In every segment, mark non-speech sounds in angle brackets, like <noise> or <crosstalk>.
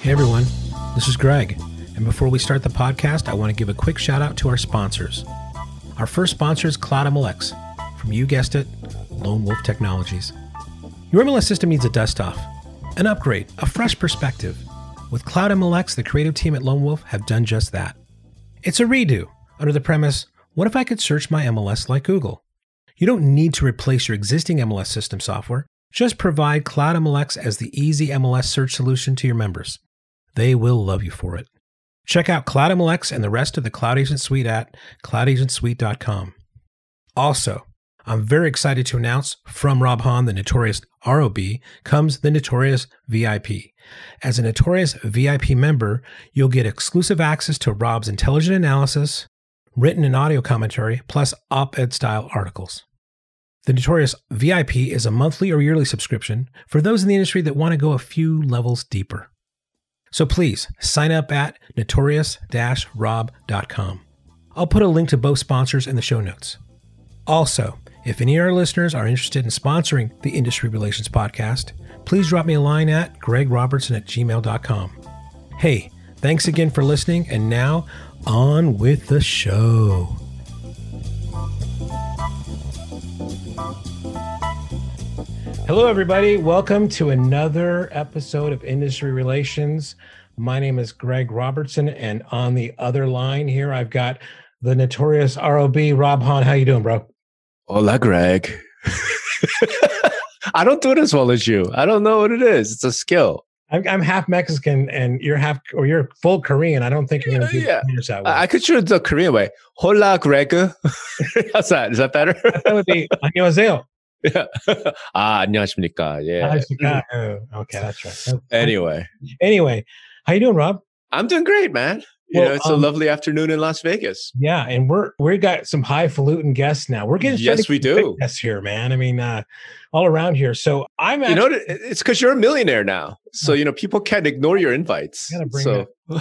Hey everyone, this is Greg. And before we start the podcast, I want to give a quick shout out to our sponsors. Our first sponsor is CloudMLX from, you guessed it, Lone Wolf Technologies. Your MLS system needs a dust off, an upgrade, a fresh perspective. With CloudMLX, the creative team at Lone Wolf have done just that. It's a redo under the premise what if I could search my MLS like Google? You don't need to replace your existing MLS system software. Just provide CloudMLX as the easy MLS search solution to your members. They will love you for it. Check out CloudMLX and the rest of the Cloud Agent Suite at cloudagentsuite.com. Also, I'm very excited to announce from Rob Hahn, the notorious ROB, comes the Notorious VIP. As a Notorious VIP member, you'll get exclusive access to Rob's intelligent analysis, written and audio commentary, plus op ed style articles. The Notorious VIP is a monthly or yearly subscription for those in the industry that want to go a few levels deeper. So please sign up at notorious rob.com. I'll put a link to both sponsors in the show notes. Also, if any of our listeners are interested in sponsoring the Industry Relations Podcast, please drop me a line at gregrobertson at gmail.com. Hey, thanks again for listening, and now on with the show. Hello, everybody. Welcome to another episode of Industry Relations. My name is Greg Robertson, and on the other line here, I've got the notorious ROB Rob Hahn. How you doing, bro? Hola, Greg. <laughs> I don't do it as well as you. I don't know what it is. It's a skill. I'm, I'm half Mexican, and you're half, or you're full Korean. I don't think you're going to do yeah. that way. I could do it the Korean way. Hola, Greg. <laughs> How's that? Is that better? that would be <laughs> 안녕하세요. <laughs> Yeah. 아, 안녕하십니까. Yeah. Oh, okay, that's right. Anyway. Anyway, how you doing, Rob? I'm doing great, man. You Well, know, it's um, a lovely afternoon in Las Vegas. Yeah, and we're we got some highfalutin guests now. We're getting Yes, starting we to get do. guests here, man. I mean, uh, all around here. So I'm You actually, know, what? It- it's because you're a millionaire now. So, you know, people can't ignore your invites. Gotta bring So, <laughs>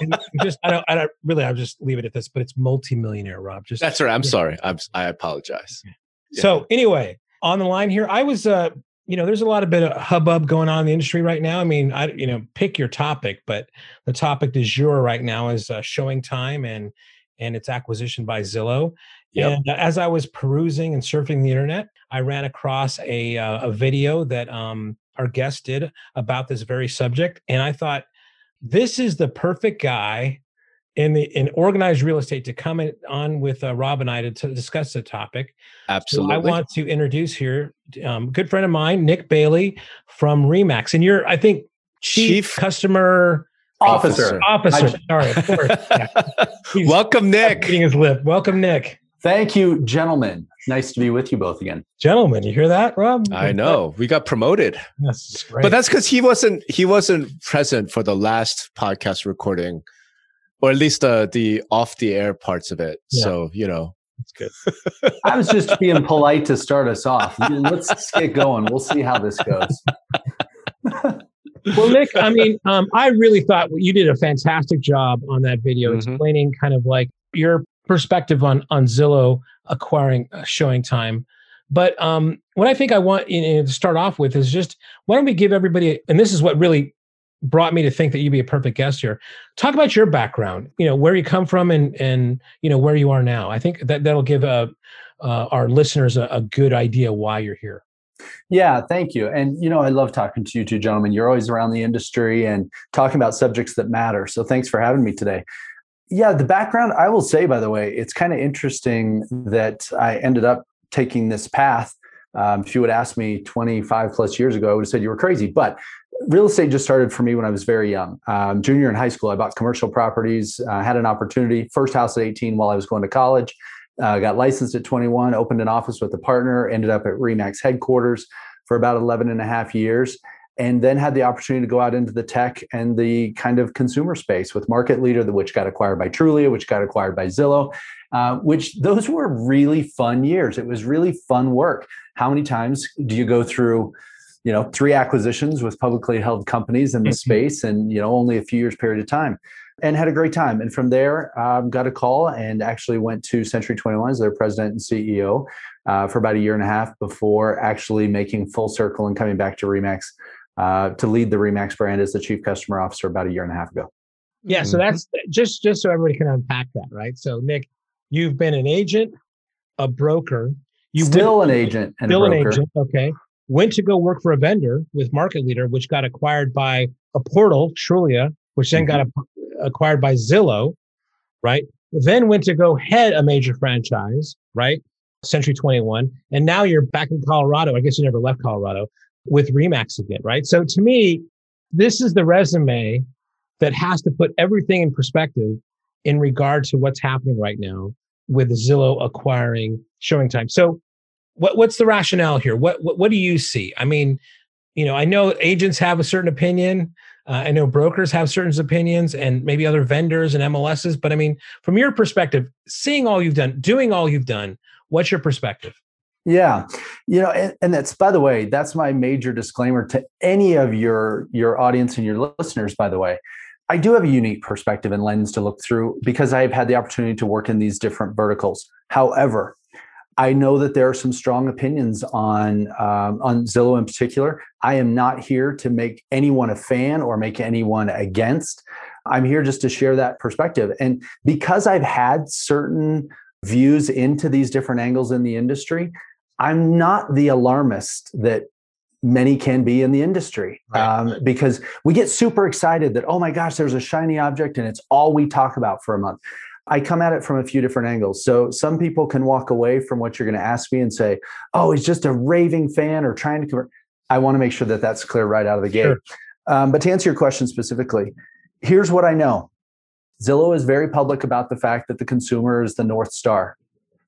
and just I don't I don't really I'll just leave it at this, but it's multimillionaire, Rob. Just that's right. I'm Yeah. sorry. I'm, I apologize. yeah. So anyway, on the line here, I was uh, you know, there's a lot of bit of hubbub going on in the industry right now. I mean, I you know, pick your topic, but the topic du jour right now is uh, showing time and and its acquisition by Zillow. Yep. And uh, as I was perusing and surfing the internet, I ran across a uh, a video that um our guest did about this very subject, and I thought this is the perfect guy in the in organized real estate to come in, on with uh, Rob and I to, to discuss the topic. So Absolutely. I want to introduce here um, good friend of mine, Nick Bailey from Remax, and you're I think chief, Chief customer Officer. officer. I- Sorry, of course. Yeah. <laughs> Welcome, Nick. Eating his lip. Welcome, Nick. Thank you, gentlemen. Nice to be with you both again. Gentlemen, you hear that, Rob? I know we got promoted, That's great. but that's because he wasn't he wasn't present for the last podcast recording, or at least the the off the air parts of it. Yeah. So you know, That's good. I was just being polite to start us off. Let's get going. We'll see how this goes. Well, Nick, I mean, um, I really thought you did a fantastic job on that video Mhm. explaining kind of like your perspective on on Zillow acquiring uh, showing time. But um, what I think I want you know, to start off with is just why don't we give everybody, and this is what really brought me to think that you'd be a perfect guest here. Talk about your background, you know, where you come from and and you know where you are now. I think that that'll give uh, uh, our listeners a, a good idea why you're here. Yeah, thank you. And you know, I love talking to you two gentlemen. You're always around the industry and talking about subjects that matter. So thanks for having me today. Yeah, the background, I will say, by the way, it's kind of interesting that I ended up taking this path. Um, if you would ask me 25 plus years ago, I would have said you were crazy. But real estate just started for me when I was very young. Um, junior in high school, I bought commercial properties, uh, had an opportunity, first house at 18 while I was going to college. Uh, got licensed at 21, opened an office with a partner, ended up at Remax headquarters for about 11 and a half years, and then had the opportunity to go out into the tech and the kind of consumer space with Market Leader, which got acquired by Trulia, which got acquired by Zillow, uh, which those were really fun years. It was really fun work. How many times do you go through? You know, three acquisitions with publicly held companies in the Mhm. space, and you know, only a few years period of time and had a great time. And from there, um, got a call and actually went to Century 21 as their president and CEO uh, for about a year and a half before actually making full circle and coming back to Remax uh, to lead the Remax brand as the chief customer officer about a year and a half ago. Yeah, so mm-hmm. that's just just so everybody can unpack that, right? So Nick, you've been an agent, a broker, you still an agent, and still an agent. Okay, went to go work for a vendor with Market Leader, which got acquired by a portal, Trulia, which then mm-hmm. got a, acquired by Zillow, right? Then went to go head a major franchise, right? Century 21. And now you're back in Colorado. I guess you never left Colorado with Remax again, right? So to me, this is the resume that has to put everything in perspective in regard to what's happening right now with Zillow acquiring Showing Time. So what, what's the rationale here? What, what, what do you see? I mean, you know, I know agents have a certain opinion. Uh, I know brokers have certain opinions and maybe other vendors and MLSs, but I mean, from your perspective, seeing all you've done, doing all you've done, what's your perspective? Yeah, you know, and, and, that's by the way, that's my major disclaimer to any of your your audience and your listeners. By the way, I do have a unique perspective and lens to look through because I've had the opportunity to work in these different verticals. However, I know that there are some strong opinions on um, on Zillow in particular. I am not here to make anyone a fan or make anyone against. I'm here just to share that perspective. And because I've had certain views into these different angles in the industry, I'm not the alarmist that many can be in the industry right. um, because we get super excited that oh my gosh there's a shiny object and it's all we talk about for a month I come at it from a few different angles. So some people can walk away from what you're going to ask me and say, "Oh, he's just a raving fan or trying to convert." I want to make sure that that's clear right out of the gate. Sure. Um, but to answer your question specifically, here's what I know: Zillow is very public about the fact that the consumer is the north star.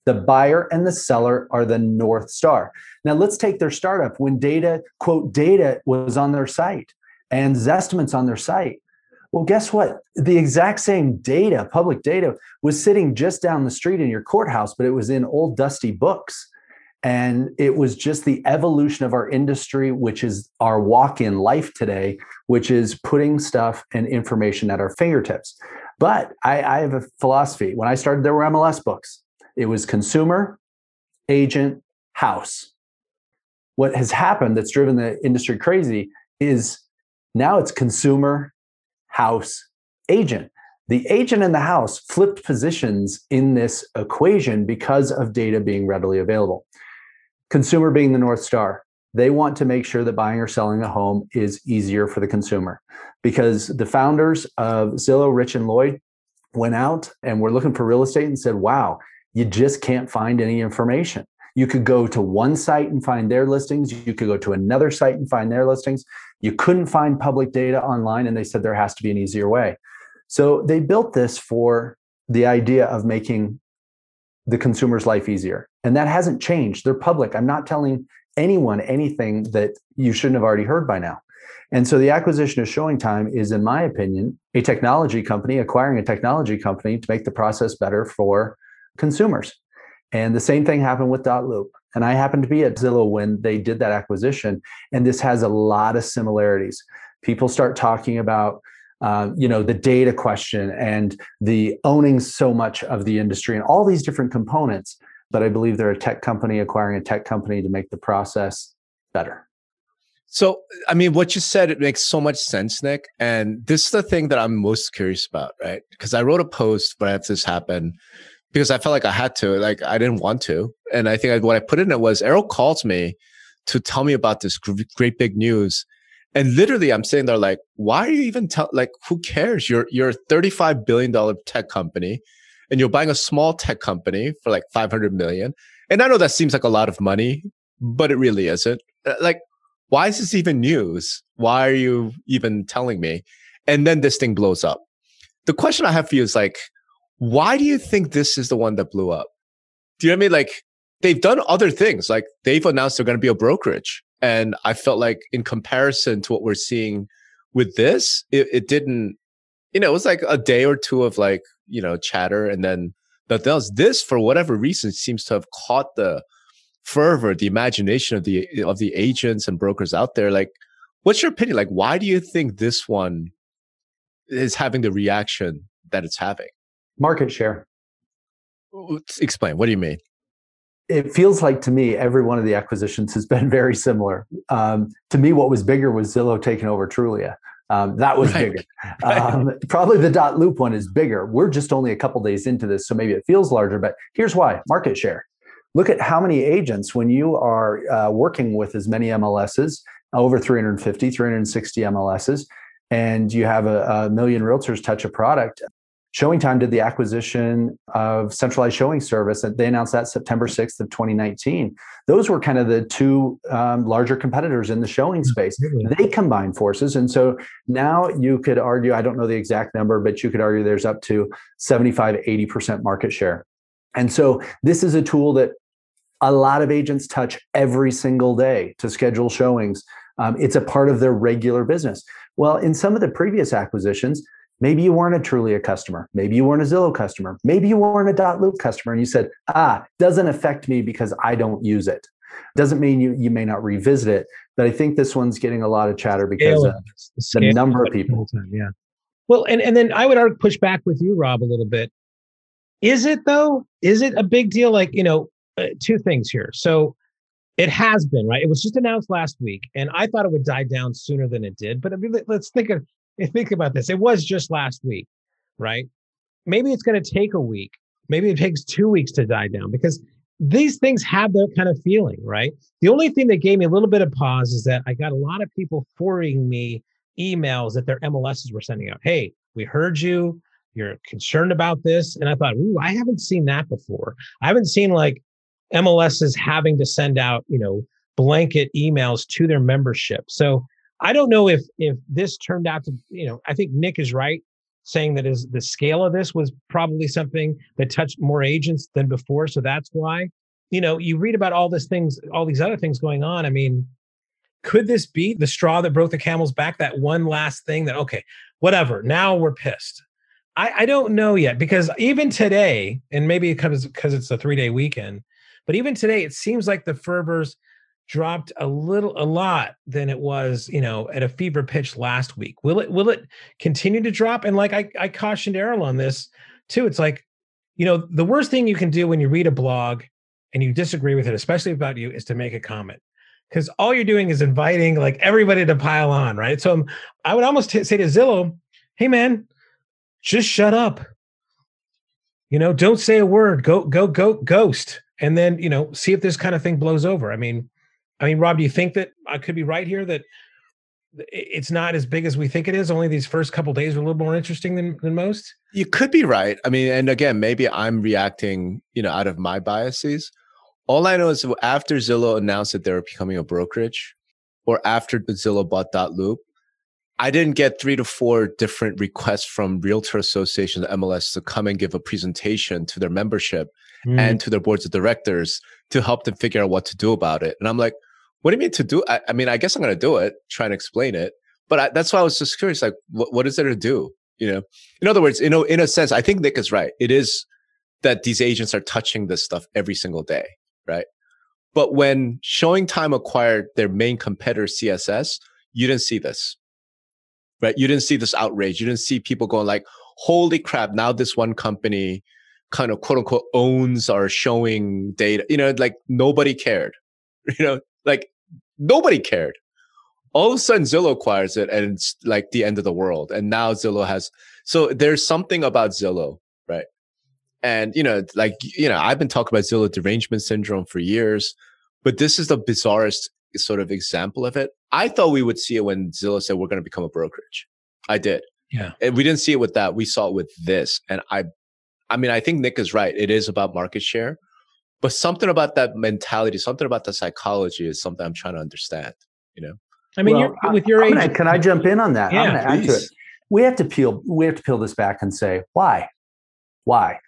The buyer and the seller are the north star. Now let's take their startup when data quote data was on their site and Zestimate's on their site well, guess what? The exact same data, public data, was sitting just down the street in your courthouse, but it was in old dusty books. And it was just the evolution of our industry, which is our walk in life today, which is putting stuff and information at our fingertips. But I, I have a philosophy. When I started, there were MLS books, it was consumer, agent, house. What has happened that's driven the industry crazy is now it's consumer, house agent. The agent and the house flipped positions in this equation because of data being readily available. Consumer being the North Star, they want to make sure that buying or selling a home is easier for the consumer because the founders of Zillow, Rich and Lloyd, went out and were looking for real estate and said, wow, you just can't find any information. You could go to one site and find their listings. You could go to another site and find their listings. You couldn't find public data online, and they said there has to be an easier way. So they built this for the idea of making the consumer's life easier. And that hasn't changed. They're public. I'm not telling anyone anything that you shouldn't have already heard by now. And so the acquisition of Showing Time is, in my opinion, a technology company acquiring a technology company to make the process better for consumers. And the same thing happened with Dot Loop. And I happened to be at Zillow when they did that acquisition. And this has a lot of similarities. People start talking about uh, you know the data question and the owning so much of the industry and all these different components but i believe they're a tech company acquiring a tech company to make the process better so i mean what you said it makes so much sense nick and this is the thing that i'm most curious about right because i wrote a post when this happened because I felt like I had to. Like I didn't want to, and I think I, what I put in it was Errol calls me to tell me about this great big news, and literally I'm sitting there like, why are you even tell? Like, who cares? You're you're a 35 billion dollar tech company, and you're buying a small tech company for like 500 million. And I know that seems like a lot of money, but it really isn't. Uh, like, why is this even news? Why are you even telling me? And then this thing blows up. The question I have for you is like, why do you think this is the one that blew up? Do you know what I mean? Like they've done other things. Like they've announced they're going to be a brokerage. And I felt like in comparison to what we're seeing with this, it, it didn't, you know, it was like a day or two of like, you know, chatter and then nothing else. This, for whatever reason, seems to have caught the fervor, the imagination of the of the agents and brokers out there. Like, what's your opinion? Like, why do you think this one is having the reaction that it's having? Market share. Explain. What do you mean? it feels like to me every one of the acquisitions has <laughs> been very similar. Um, to me, what was bigger was Zillow taking over Trulia. Um, that was right. bigger. <laughs> Right. Um, probably the dot loop one is bigger. We're just only a couple days into this, so maybe it feels larger. But here's why: market share. Look at how many agents when you are uh, working with as many MLSs, over 350, 360 MLSs, and you have a, a million realtors touch a product. ShowingTime did the acquisition of centralized showing service and they announced that September 6th of 2019. Those were kind of the two um, larger competitors in the showing space. They combined forces. And so now you could argue, I don't know the exact number, but you could argue there's up to 75, 80% market share. And so this is a tool that a lot of agents touch every single day to schedule showings. Um, it's a part of their regular business. Well, in some of the previous acquisitions, maybe you weren't a Trulia customer. Maybe you weren't a Zillow customer. Maybe you weren't a Dot Loop customer. And you said, ah, doesn't affect me because I don't use it. Doesn't mean you, you may not revisit it. But I think this one's getting a lot of chatter because of the, the number of people. Time, yeah. Well, and, and then I would push back with you, Rob, a little bit. Is it though? Is it a big deal? Like, you know, uh, two things here. So it has been, right? It was just announced last week, and I thought it would die down sooner than it did. But I mean, let's think of <laughs> think about this. It was just last week, right? Maybe it's going to take a week. Maybe it takes two weeks to die down because these things have that kind of feeling, right? The only thing that gave me a little bit of pause is that I got a lot of people forwarding me emails that their MLSs were sending out. Hey, we heard you. You're concerned about this. And I thought, ooh, I haven't seen that before. I haven't seen like MLSs having to send out, you know, blanket emails to their membership. So I don't know if if this turned out to, you know, I think Nick is right saying that is the scale of this was probably something that touched more agents than before. So that's why, you know, you read about all these things, all these other things going on. I mean, could this be the straw that broke the camel's back? That one last thing that, okay, whatever, now we're pissed. I, I don't know yet because even today, and maybe it comes because it's a three day weekend, but even today, it seems like the fervors dropped a little a lot than it was you know at a fever pitch last week. Will it will it continue to drop? And like i i cautioned errol on this too. It's like you know the worst thing you can do when you read a blog and you disagree with it especially about you is to make a comment. Because all you're doing is inviting like everybody to pile on right? So I'm, i would almost t- say to zillow hey man just shut up. You know don't say a word. Go go go ghost. And then you know see if this kind of thing blows over. I mean I mean, Rob, do you think that I could be right here that it's not as big as we think it is? Only these first couple days are a little more interesting than, than most? You could be right. I mean, and again, maybe I'm reacting, you know, out of my biases. All I know is after Zillow announced that they were becoming a brokerage, or after Zillow bought Dot Loop, I didn't get three to four different requests from realtor associations, MLS, to come and give a presentation to their membership mm. and to their boards of directors to help them figure out what to do about it. And I'm like, what do you mean to do? I, I mean, I guess I'm going to do it, try and explain it. But I, that's why I was just curious, like, what, what is there to do? You know, in other words, you know, in a sense, I think Nick is right. It is that these agents are touching this stuff every single day, right? But when showing time acquired their main competitor, CSS, you didn't see this, right? You didn't see this outrage. You didn't see people going like, holy crap, now this one company kind of quote unquote owns our showing data. You know, like nobody cared, <laughs> you know, like nobody cared. All of a sudden, Zillow acquires it, and it's like the end of the world. And now Zillow has. So there's something about Zillow, right? And you know, like you know, I've been talking about Zillow derangement syndrome for years, but this is the bizarrest sort of example of it. I thought we would see it when Zillow said we're going to become a brokerage. I did. Yeah. And we didn't see it with that. We saw it with this. And I I mean, I think Nick is right. It is about market share. But something about that mentality, something about the psychology is something I'm trying to understand. You know, I mean, well, with your age, gonna, can I jump in on that? Yeah, I'm add to it. We have to peel. We have to peel this back and say why, why,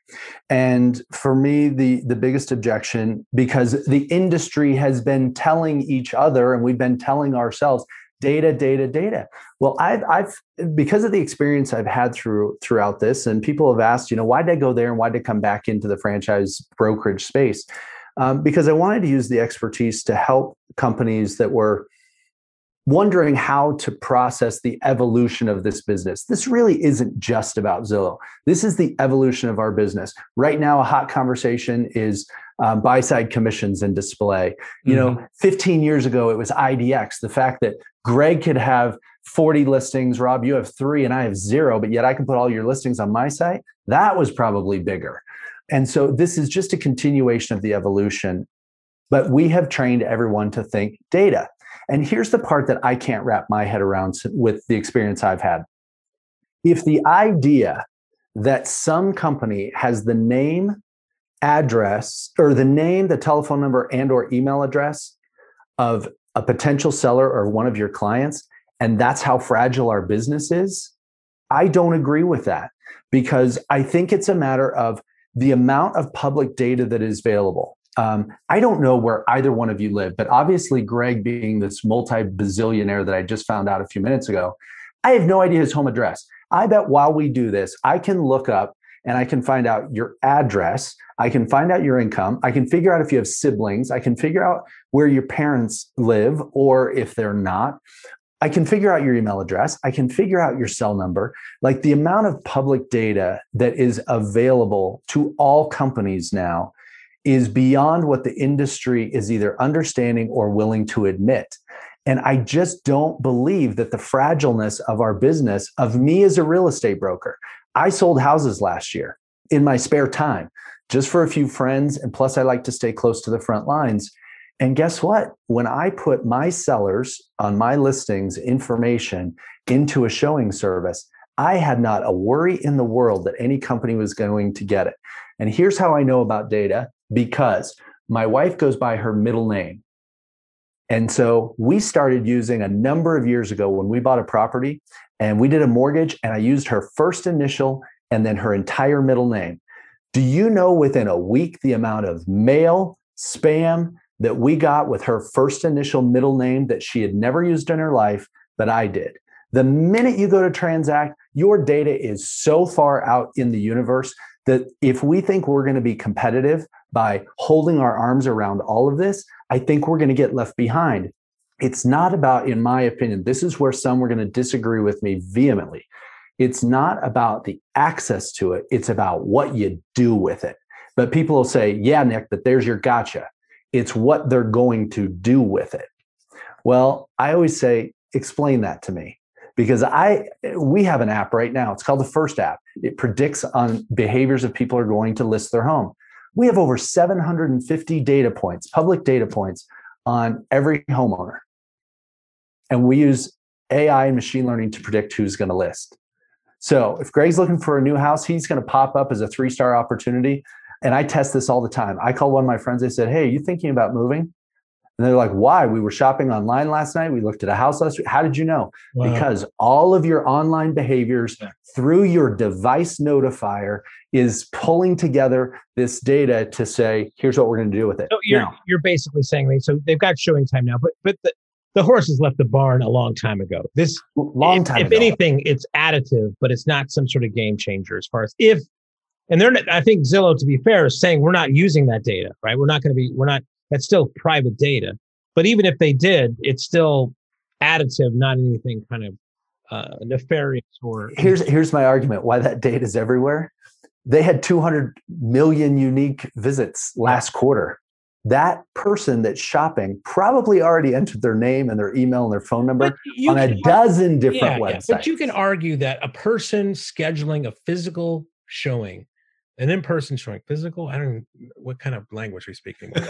and for me, the the biggest objection because the industry has been telling each other, and we've been telling ourselves, data data data. Well i've i've because of the experience i've had through throughout this and people have asked you know why did i go there and why did i come back into the franchise brokerage space? Um, because i wanted to use the expertise to help companies that were wondering how to process the evolution of this business. This really isn't just about zillow. This is the evolution of our business. Right now a hot conversation is um, buy side commissions and display. You mm-hmm. know, 15 years ago, it was IDX. The fact that Greg could have 40 listings, Rob, you have three, and I have zero, but yet I can put all your listings on my site. That was probably bigger. And so this is just a continuation of the evolution. But we have trained everyone to think data. And here's the part that I can't wrap my head around with the experience I've had. If the idea that some company has the name, address, or the name, the telephone number, and or email address of a potential seller or one of your clients, and that's how fragile our business is, I don't agree with that because I think it's a matter of the amount of public data that is available. Um, I don't know where either one of you live, but obviously, Greg, being this multi bazillionaire that I just found out a few minutes ago, I have no idea his home address. I bet while we do this, I can look up and I can find out your address. I can find out your income. I can figure out if you have siblings. I can figure out where your parents live or if they're not. I can figure out your email address. I can figure out your cell number. Like the amount of public data that is available to all companies now is beyond what the industry is either understanding or willing to admit. And I just don't believe that the fragileness of our business, of me as a real estate broker, I sold houses last year in my spare time, just for a few friends. And plus, I like to stay close to the front lines. And guess what? When I put my sellers on my listings information into a showing service, I had not a worry in the world that any company was going to get it. And here's how I know about data because my wife goes by her middle name. And so we started using a number of years ago when we bought a property and we did a mortgage, and I used her first initial and then her entire middle name. Do you know within a week the amount of mail, spam, that we got with her first initial middle name that she had never used in her life, but I did. The minute you go to transact, your data is so far out in the universe that if we think we're going to be competitive by holding our arms around all of this, I think we're going to get left behind. It's not about, in my opinion, this is where some are going to disagree with me vehemently. It's not about the access to it, it's about what you do with it. But people will say, yeah, Nick, but there's your gotcha. It's what they're going to do with it. Well, I always say, explain that to me because I we have an app right now. It's called the First app. It predicts on behaviors of people are going to list their home. We have over 750 data points, public data points on every homeowner. And we use AI and machine learning to predict who's going to list. So if Greg's looking for a new house, he's going to pop up as a three star opportunity. And I test this all the time. I call one of my friends. I said, Hey, you thinking about moving? And they're like, Why? We were shopping online last night. We looked at a house last week. How did you know? Wow. Because all of your online behaviors through your device notifier is pulling together this data to say, Here's what we're going to do with it. So you're, now, you're basically saying, so they've got showing time now, but, but the, the horse has left the barn a long time ago. This long time. If, if anything, it's additive, but it's not some sort of game changer as far as if and they're not, I think Zillow, to be fair, is saying we're not using that data, right? We're not going to be, we're not, that's still private data. But even if they did, it's still additive, not anything kind of uh, nefarious or. Here's here's my argument why that data is everywhere. They had 200 million unique visits last quarter. That person that's shopping probably already entered their name and their email and their phone number on a dozen different yeah, websites. Yeah. But you can argue that a person scheduling a physical showing an in-person showing physical i don't what kind of language are you speaking? <laughs>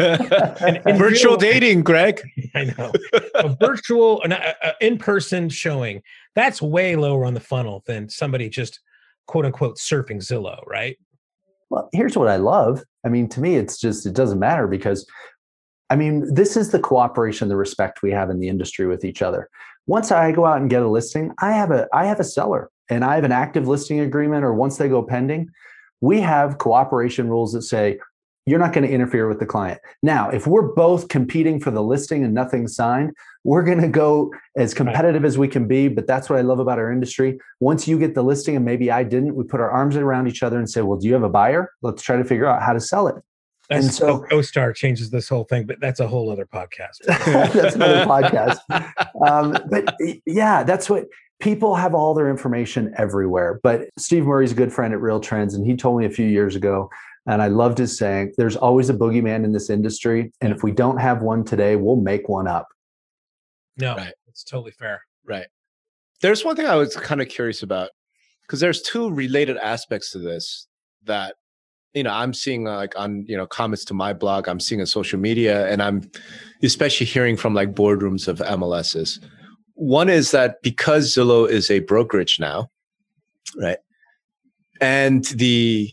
And, and <laughs> virtual real, dating greg. <laughs> I know. A virtual an in-person showing. That's way lower on the funnel than somebody just quote unquote surfing zillow right? Well here's what i love. I mean to me it's just it doesn't matter because i mean this is the cooperation the respect we have in the industry with each other. Once i go out and get a listing i have a i have a seller and i have an active listing agreement or once they go pending we have cooperation rules that say you're not going to interfere with the client. Now, if we're both competing for the listing and nothing's signed, we're going to go as competitive as we can be. But that's what I love about our industry. Once you get the listing and maybe I didn't, we put our arms around each other and say, well, do you have a buyer? Let's try to figure out how to sell it. That's, and so CoStar changes this whole thing, but that's a whole other podcast. <laughs> that's another <laughs> podcast. Um, but yeah, that's what people have all their information everywhere. But Steve Murray's a good friend at Real Trends, and he told me a few years ago And I loved his saying, there's always a boogeyman in this industry. And if we don't have one today, we'll make one up. No, right. it's totally fair. Right. There's one thing I was kind of curious about because there's two related aspects to this that you know i'm seeing uh, like on you know comments to my blog i'm seeing on social media and i'm especially hearing from like boardrooms of mls's one is that because zillow is a brokerage now right and the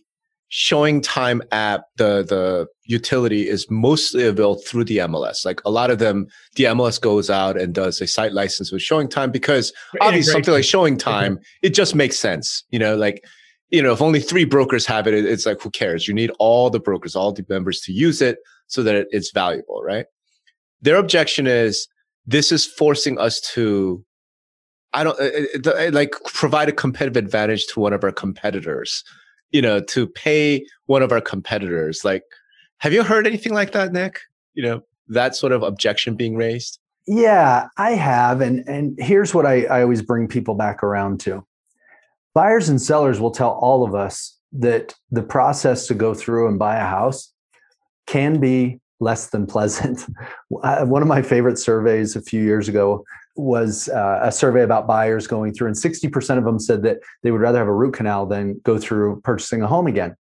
showing time app the the utility is mostly available through the mls like a lot of them the mls goes out and does a site license with showing time because obviously something like ShowingTime mm-hmm. it just makes sense you know like you know, if only three brokers have it, it's like, who cares? You need all the brokers, all the members to use it so that it's valuable, right? Their objection is this is forcing us to, I don't uh, uh, like provide a competitive advantage to one of our competitors, you know, to pay one of our competitors. Like, have you heard anything like that, Nick? You know, that sort of objection being raised? Yeah, I have. And and here's what I, I always bring people back around to buyers and sellers will tell all of us that the process to go through and buy a house can be less than pleasant. <laughs> One of my favorite surveys a few years ago was uh, a survey about buyers going through, and 60% of them said that they would rather have a root canal than go through purchasing a home again.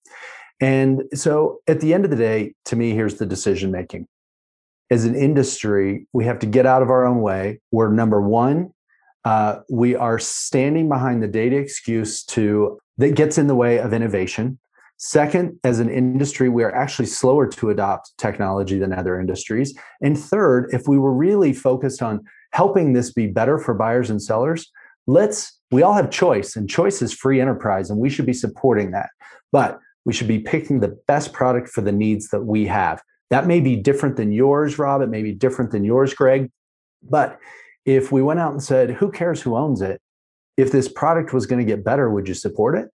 And so at the end of the day, to me, here's the decision making. As an industry, we have to get out of our own way. We're number one, uh, we are standing behind the data excuse to that gets in the way of innovation. Second, as an industry, we are actually slower to adopt technology than other industries. And third, if we were really focused on helping this be better for buyers and sellers, let's we all have choice and choice is free enterprise and we should be supporting that. But we should be picking the best product for the needs that we have. That may be different than yours, Rob. It may be different than yours, Greg. But if we went out and said, who cares who owns it? If this product was going to get better, would you support it?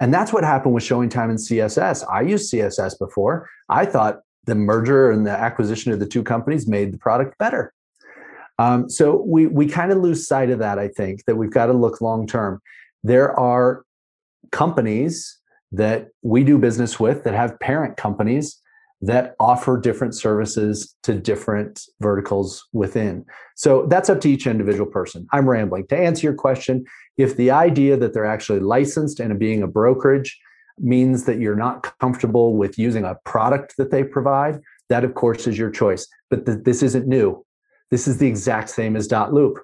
And that's what happened with showing time in CSS. I used CSS before. I thought the merger and the acquisition of the two companies made the product better. Um, so we we kind of lose sight of that. I think that we've got to look long term. There are companies that we do business with that have parent companies that offer different services to different verticals within. So that's up to each individual person. I'm rambling. To answer your question, if the idea that they're actually licensed and being a brokerage means that you're not comfortable with using a product that they provide, that of course is your choice. But th- this isn't new. This is the exact same as Dot Loop.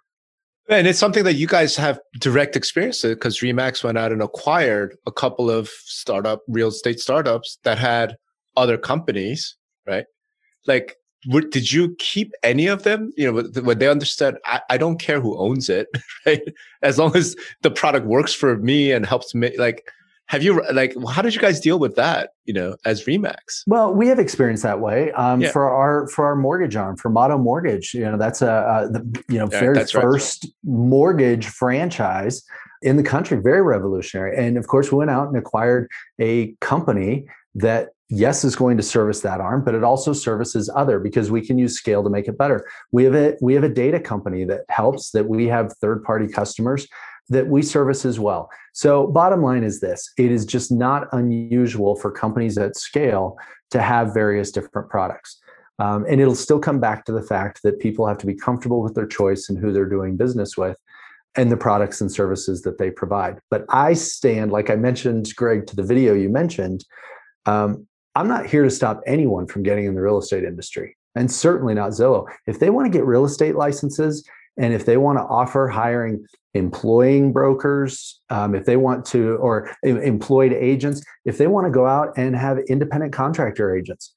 And it's something that you guys have direct experience because Remax went out and acquired a couple of startup real estate startups that had other companies, right? Like, would, did you keep any of them? You know, when they understood, I, I don't care who owns it, <laughs> right? As long as the product works for me and helps me, like, have you like how did you guys deal with that you know as remax well we have experience that way um, yeah. for our for our mortgage arm for motto mortgage you know that's a, a the you know yeah, very first right. mortgage franchise in the country very revolutionary and of course we went out and acquired a company that yes is going to service that arm but it also services other because we can use scale to make it better. We have a we have a data company that helps that we have third party customers that we service as well. So bottom line is this it is just not unusual for companies at scale to have various different products. Um, and it'll still come back to the fact that people have to be comfortable with their choice and who they're doing business with and the products and services that they provide. But i stand like i mentioned greg to the video you mentioned um, I'm not here to stop anyone from getting in the real estate industry, and certainly not Zillow. If they want to get real estate licenses and if they want to offer hiring employing brokers, um, if they want to, or employed agents, if they want to go out and have independent contractor agents,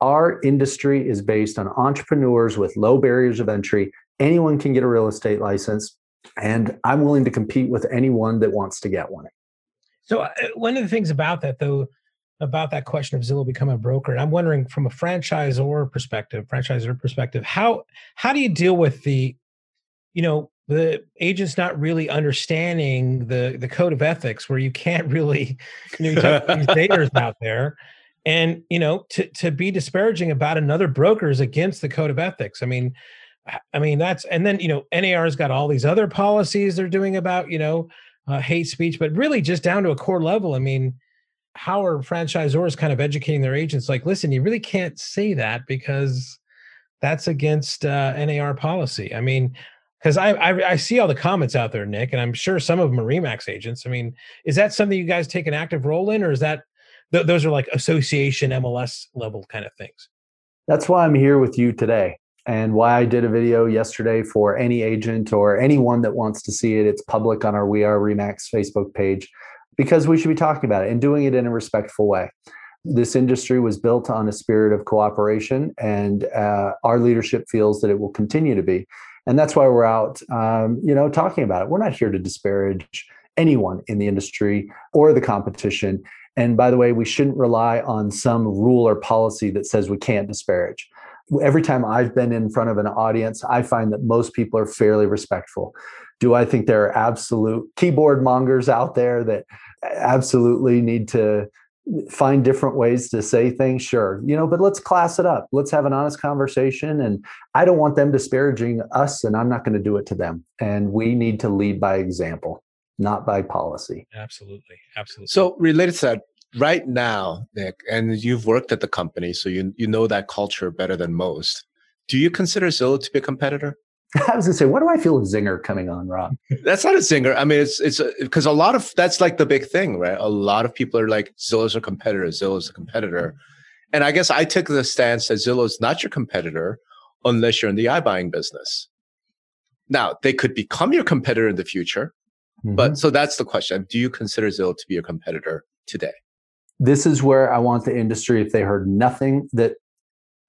our industry is based on entrepreneurs with low barriers of entry. Anyone can get a real estate license, and I'm willing to compete with anyone that wants to get one. So, uh, one of the things about that, though, about that question of Zillow becoming a broker. And I'm wondering from a franchisor perspective, franchisor perspective, how how do you deal with the, you know, the agents not really understanding the the code of ethics where you can't <laughs> really, you know, you these <laughs> daters out there. And you know, to to be disparaging about another broker is against the code of ethics. I mean, I mean that's and then you know NAR's got all these other policies they're doing about you know uh, hate speech, but really just down to a core level. I mean, how are franchisors kind of educating their agents? Like, listen, you really can't say that because that's against uh, NAR policy. I mean, because I, I, I see all the comments out there, Nick, and I'm sure some of them are Remax agents. I mean, is that something you guys take an active role in, or is that th- those are like association MLS level kind of things? That's why I'm here with you today, and why I did a video yesterday for any agent or anyone that wants to see it. It's public on our We Are Remax Facebook page because we should be talking about it and doing it in a respectful way this industry was built on a spirit of cooperation, and uh, our leadership feels that it will continue to be. And that's why we're out, um, you know, talking about it. We're not here to disparage anyone in the industry or the competition. And by the way, we shouldn't rely on some rule or policy that says we can't disparage. Every time I've been in front of an audience, I find that most people are fairly respectful. Do I think there are absolute keyboard mongers out there that absolutely need to find different ways to say things sure you know but let's class it up. Let's have an honest conversation and i don't want them disparaging us and i'm not going to do it to them. And we need to lead by example not by policy. Absolutely absolutely. So related to that right now nick and you've worked at the company so you you know that culture better than most. Do you consider zillow to be a competitor <laughs> I was gonna say, what do I feel a zinger coming on, Rob? That's not a zinger. I mean, it's it's because a, a, lot of that's like the big thing, right? A lot of people are like Zillow's a competitor, Zillow's a competitor, and I guess I took the stance that Zillow's not your competitor unless you're in the iBuying business. Now they could become your competitor in the future, mm-hmm. but so that's the question: Do you consider Zillow to be your competitor today? This is where I want the industry. If they heard nothing that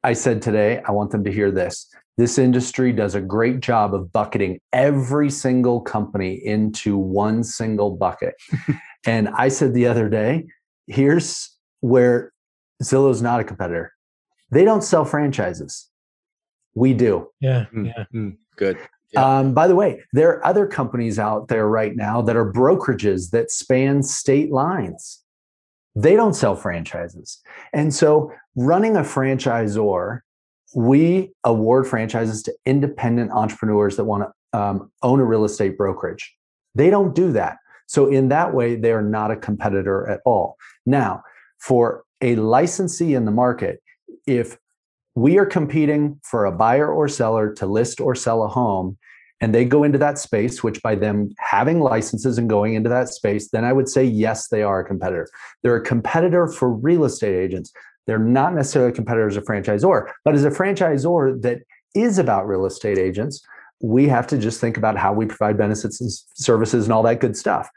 I said today, I want them to hear this. This industry does a great job of bucketing every single company into one single bucket. <laughs> and I said the other day, here's where Zillow's not a competitor. They don't sell franchises. We do. Yeah. Mm, yeah. Mm, good. Yeah. Um, by the way, there are other companies out there right now that are brokerages that span state lines. They don't sell franchises. And so running a franchisor we award franchises to independent entrepreneurs that want to um, own a real estate brokerage. They don't do that. So, in that way, they are not a competitor at all. Now, for a licensee in the market, if we are competing for a buyer or seller to list or sell a home, and they go into that space, which by them having licenses and going into that space, then I would say, yes, they are a competitor. They're a competitor for real estate agents. They're not necessarily competitors of franchisor, but as a franchisor that is about real estate agents, we have to just think about how we provide benefits and services and all that good stuff.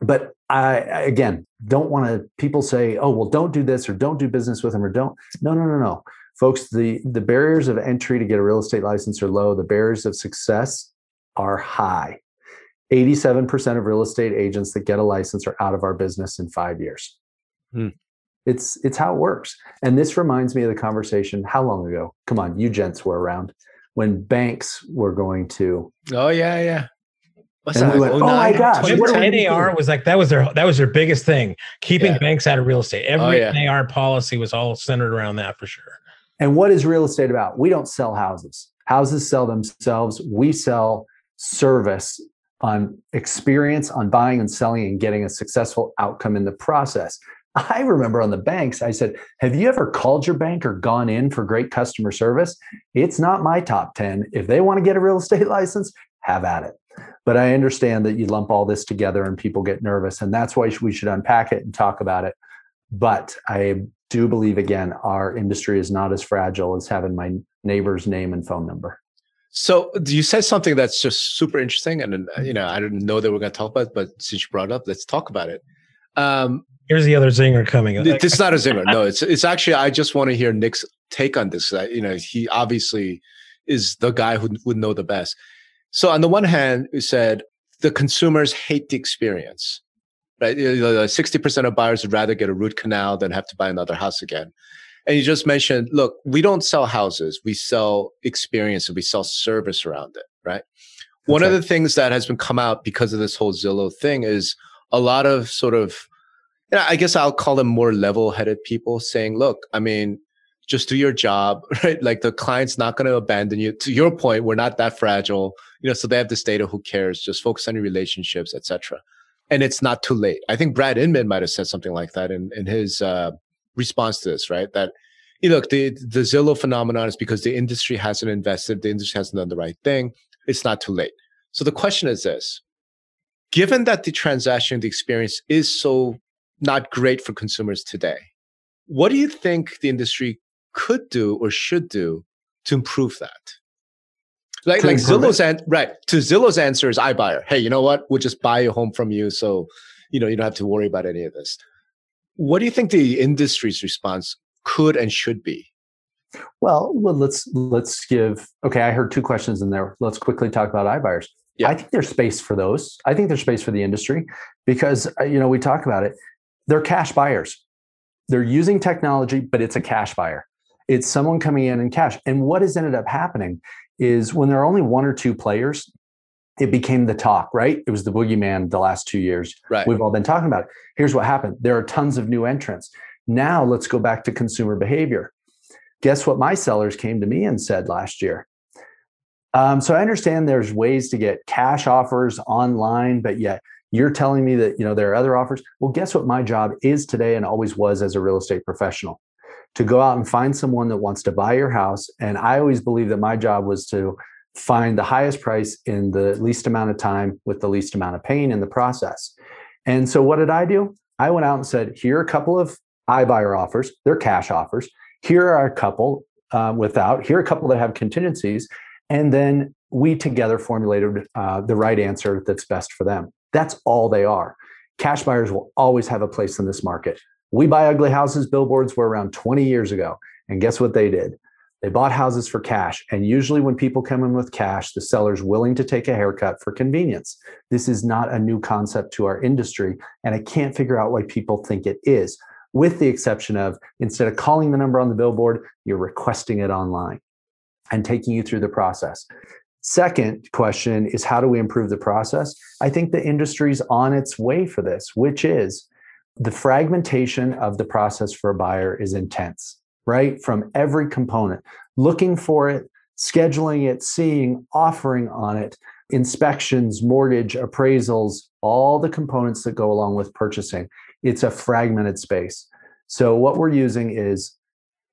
But I, again, don't want to, people say, oh, well, don't do this or don't do business with them or don't. No, no, no, no. Folks, the, the barriers of entry to get a real estate license are low. The barriers of success are high. 87% of real estate agents that get a license are out of our business in five years. Hmm. It's it's how it works. And this reminds me of the conversation how long ago? Come on, you gents were around when banks were going to. Oh yeah, yeah. What's that? We went, oh, my oh gosh! NAR was like that was their that was their biggest thing, keeping yeah. banks out of real estate. Oh, Every oh, yeah. NAR policy was all centered around that for sure. And what is real estate about? We don't sell houses. Houses sell themselves. We sell service on experience on buying and selling and getting a successful outcome in the process. I remember on the banks, I said, Have you ever called your bank or gone in for great customer service? It's not my top 10. If they want to get a real estate <laughs> license, have at it. But I understand that you lump all this together and people get nervous. And that's why we should unpack it and talk about it. But I do believe, again, our industry is not as fragile as having my neighbor's name and phone number. So you said something that's just super interesting, and you know I didn't know that we are going to talk about, it, but since you brought it up, let's talk about it. Um, Here's the other zinger coming. This is not a zinger. No, it's it's actually. I just want to hear Nick's take on this. You know, he obviously is the guy who would know the best. So on the one hand, you said the consumers hate the experience, right? Sixty percent of buyers would rather get a root canal than have to buy another house again. And you just mentioned, look, we don't sell houses; we sell experience and we sell service around it, right? That's One right. of the things that has been come out because of this whole Zillow thing is a lot of sort of know, I guess I'll call them more level-headed people saying, look, I mean, just do your job, <laughs> right? Like the client's not going to abandon you. To your point, we're not that fragile, you know. So they have this data. Who cares? Just focus on your relationships, etc. and it's not too late. I think Brad Inman might have said something like that in in his uh, response to this, right? That you know, look the the Zillow phenomenon is because the industry hasn't invested, the industry hasn't done the right thing. It's not too late. So the question is this: Given that the transaction, the experience is so not great for consumers today, what do you think the industry could do or should do to improve that? Like, like Zillow's an, right to Zillow's answer is iBuyer. Hey, you know what? We'll just buy a home from you, so you know you don't have to worry about any of this. What do you think the industry's response could and should be? Well, well, let's let's give. Okay, I heard two questions in there. Let's quickly talk about iBuyers. Yeah. I think there's space for those. I think there's space for the industry because uh, you know we talk about it. They're cash buyers. They're using technology, but it's a cash buyer. It's someone coming in in cash. And what has ended up happening is when there are only one or two players, it became the talk, right? It was the boogeyman the last two years. Right. We've all been talking about it. Here's what happened there are tons of new entrants. Now let's go back to consumer behavior. Guess what my sellers came to me and said last year? Um, so I understand there's ways to get cash offers online, but yet you're telling me that you know there are other offers. Well, guess what my job is today and always was as a real estate professional? To go out and find someone that wants to buy your house. And I always believe that my job was to find the highest price in the least amount of time with the least amount of pain in the process. And so what did I do? I went out and said, here are a couple of iBuyer offers. They're cash offers. Here are a couple um, without. Here are a couple that have contingencies. And then we together formulated uh, the right answer that's best for them. That's all they are. Cash buyers will always have a place in this market. We buy ugly houses billboards were around 20 years ago. And guess what they did? They bought houses for cash. And usually, when people come in with cash, the seller's willing to take a haircut for convenience. This is not a new concept to our industry. And I can't figure out why people think it is, with the exception of instead of calling the number on the billboard, you're requesting it online and taking you through the process. Second question is how do we improve the process? I think the industry's on its way for this, which is the fragmentation of the process for a buyer is intense, right? From every component, looking for it, scheduling it, seeing, offering on it, inspections, mortgage, appraisals, all the components that go along with purchasing. It's a fragmented space. So, what we're using is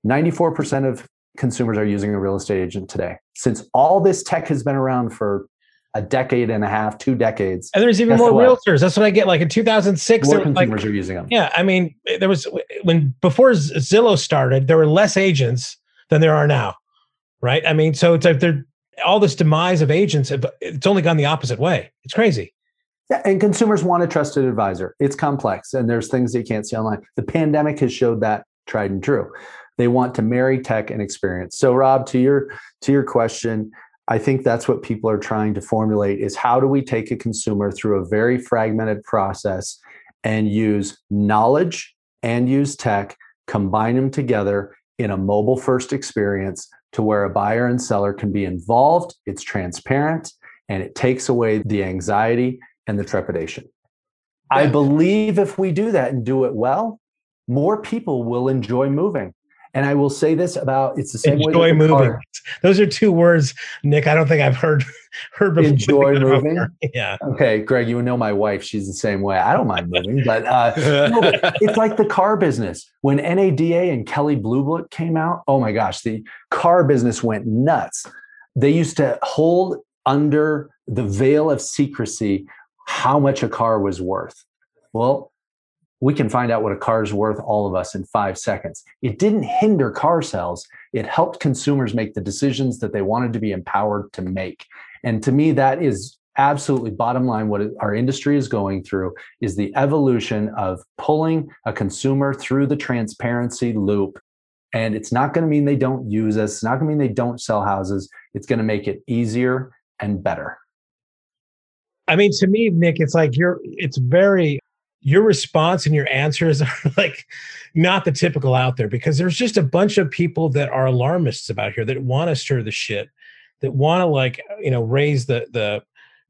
94% of consumers are using a real estate agent today. Since all this tech has been around for a decade and a half, two decades. And there's even more what? realtors. That's what I get. Like in 2006, more consumers like, are using them. Yeah, I mean, there was when before Zillow started, there were less agents than there are now, right? I mean, so it's like they're all this demise of agents. It's only gone the opposite way. It's crazy. Yeah, and consumers want a trusted advisor. It's complex, and there's things that you can't see online. The pandemic has showed that tried and true. They want to marry tech and experience. So, Rob, to your to your question, I think that's what people are trying to formulate is how do we take a consumer through a very fragmented process and use knowledge and use tech, combine them together in a mobile first experience to where a buyer and seller can be involved, it's transparent, and it takes away the anxiety and the trepidation. I believe if we do that and do it well, more people will enjoy moving. And I will say this about it's the same enjoy way. Enjoy moving. Car. <laughs> Those are two words, Nick. I don't think I've heard <laughs> heard before. Enjoy <laughs> moving. Yeah. Okay, Greg. You know my wife. She's the same way. I don't mind moving, but, uh, no, but it's like the car business. When NADA and Kelley Blue Book came out, oh my gosh, the car business went nuts. They used to hold under the veil of secrecy how much a car was worth. Well, we can find out what a car is worth, all of us, in five seconds. It didn't hinder car sales. It helped consumers make the decisions that they wanted to be empowered to make. And to me, that is absolutely bottom line what our industry is going through is the evolution of pulling a consumer through the transparency loop and it's not going to mean they don't use us it's not going to mean they don't sell houses it's going to make it easier and better i mean to me nick it's like you're it's very your response and your answers <laughs> are like not the typical out there because there's just a bunch of people that are alarmists about here that want to stir the shit that want to like you know raise the the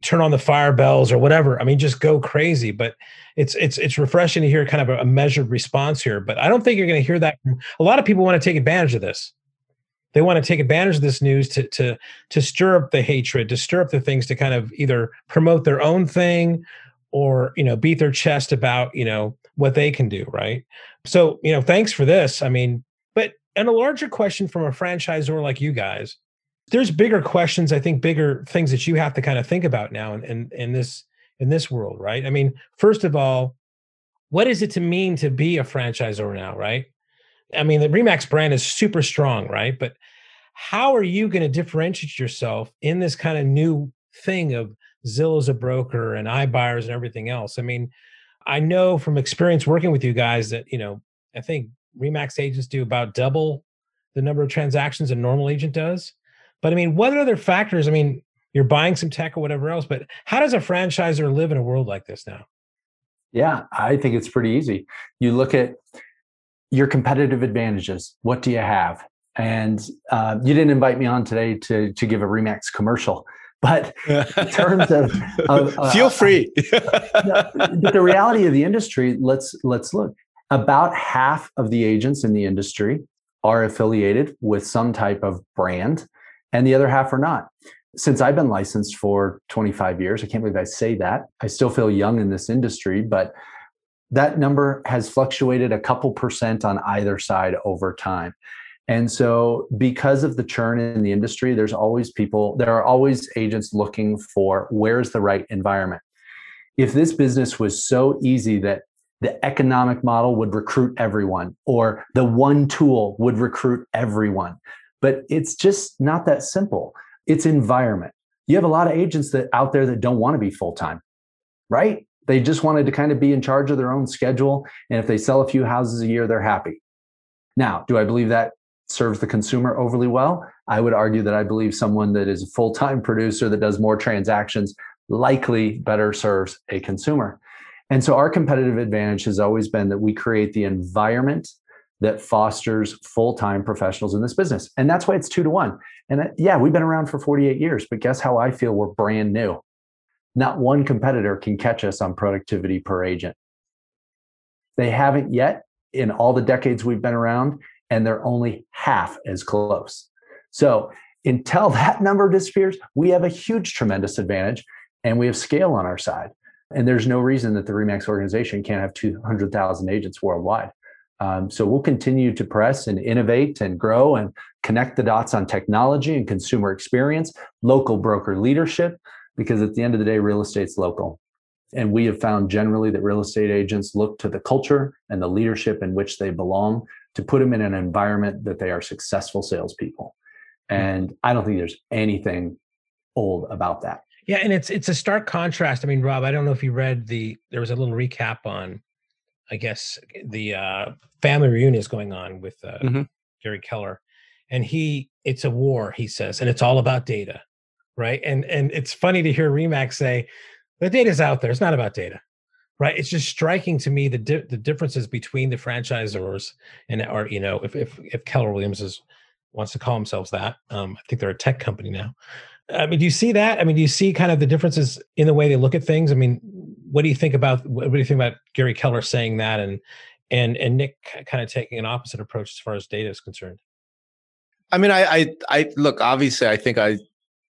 turn on the fire bells or whatever. I mean just go crazy but it's it's it's refreshing to hear kind of a, a measured response here but i don't think you're going to hear that from, a lot of people want to take advantage of this. They want to take advantage of this news to to to stir up the hatred to stir up the things to kind of either promote their own thing or you know beat their chest about you know what they can do right? So you know thanks for this i mean but and a larger question from a franchisor like you guys there's bigger questions i think bigger things that you have to kind of think about now in, in, in this in this world right? I mean first of all what is it to mean to be a franchisor now right? I mean the remax brand is super strong right? But how are you going to differentiate yourself in this kind of new thing of Zillow as a broker and iBuyers and everything else? I mean, I know from experience working with you guys that, you know, I think Remax agents do about double the number of transactions a normal agent does. But I mean, what other factors? I mean, you're buying some tech or whatever else, but how does a franchisor live in a world like this now? Yeah, I think it's pretty easy. You look at your competitive advantages. What do you have? And uh, you didn't invite me on today to to give a Remax commercial, but <laughs> in terms of, of uh, feel free. <laughs> but the reality of the industry, let's let's look. About half of the agents in the industry are affiliated with some type of brand, and the other half are not. Since I've been licensed for 25 years, I can't believe I say that. I still feel young in this industry, but that number has fluctuated a couple percent on either side over time. And so, because of the churn in the industry, there's always people, there are always agents looking for where's the right environment. If this business was so easy that the economic model would recruit everyone or the one tool would recruit everyone, but it's just not that simple. It's environment. You have a lot of agents that out there that don't want to be full time, right? They just wanted to kind of be in charge of their own schedule. And if they sell a few houses a year, they're happy. Now, do I believe that serves the consumer overly well. I would argue that I believe someone that is a full time producer that does more transactions likely better serves a consumer. And so our competitive advantage has always been that we create the environment that fosters full time professionals in this business. And that's why it's two to one. And uh, yeah, we've been around for 48 years, but guess how I feel we're brand new? Not one competitor can catch us on productivity per agent. They haven't yet in all the decades we've been around and they're only half as close. So until <laughs> that number disappears, we have a huge, tremendous advantage and we have scale on our side. And there's no reason that the Remax organization can't have 200,000 agents worldwide. Um, so we'll continue to press and innovate and grow and connect the dots on technology and consumer experience, local broker leadership, because at the end of the day, real estate's local. And we have found generally that real estate agents look to the culture and the leadership in which they belong to put them in an environment that they are successful salespeople. Hmm. And I don't think there's anything old about that. Yeah, and it's it's a stark contrast. I mean, Rob, I don't know if you read the there was a little recap on, I guess the uh, family reunion is going on with uh, mm-hmm. Gary Keller, and he it's a war he says, and it's all about data, right? And and it's funny to hear Remax say the data's out there. It's not about data right it's just striking to me the di- the differences between the franchisors and or you know if if, if keller williams is wants to call themselves that um, i think they're a tech company now. I mean do you see that? I mean do you see kind of the differences in the way they look at things? I mean what do you think about what do you think about gary keller saying that and and and nick kind of taking an opposite approach as far as data is concerned? I mean i i, I look obviously i think I'm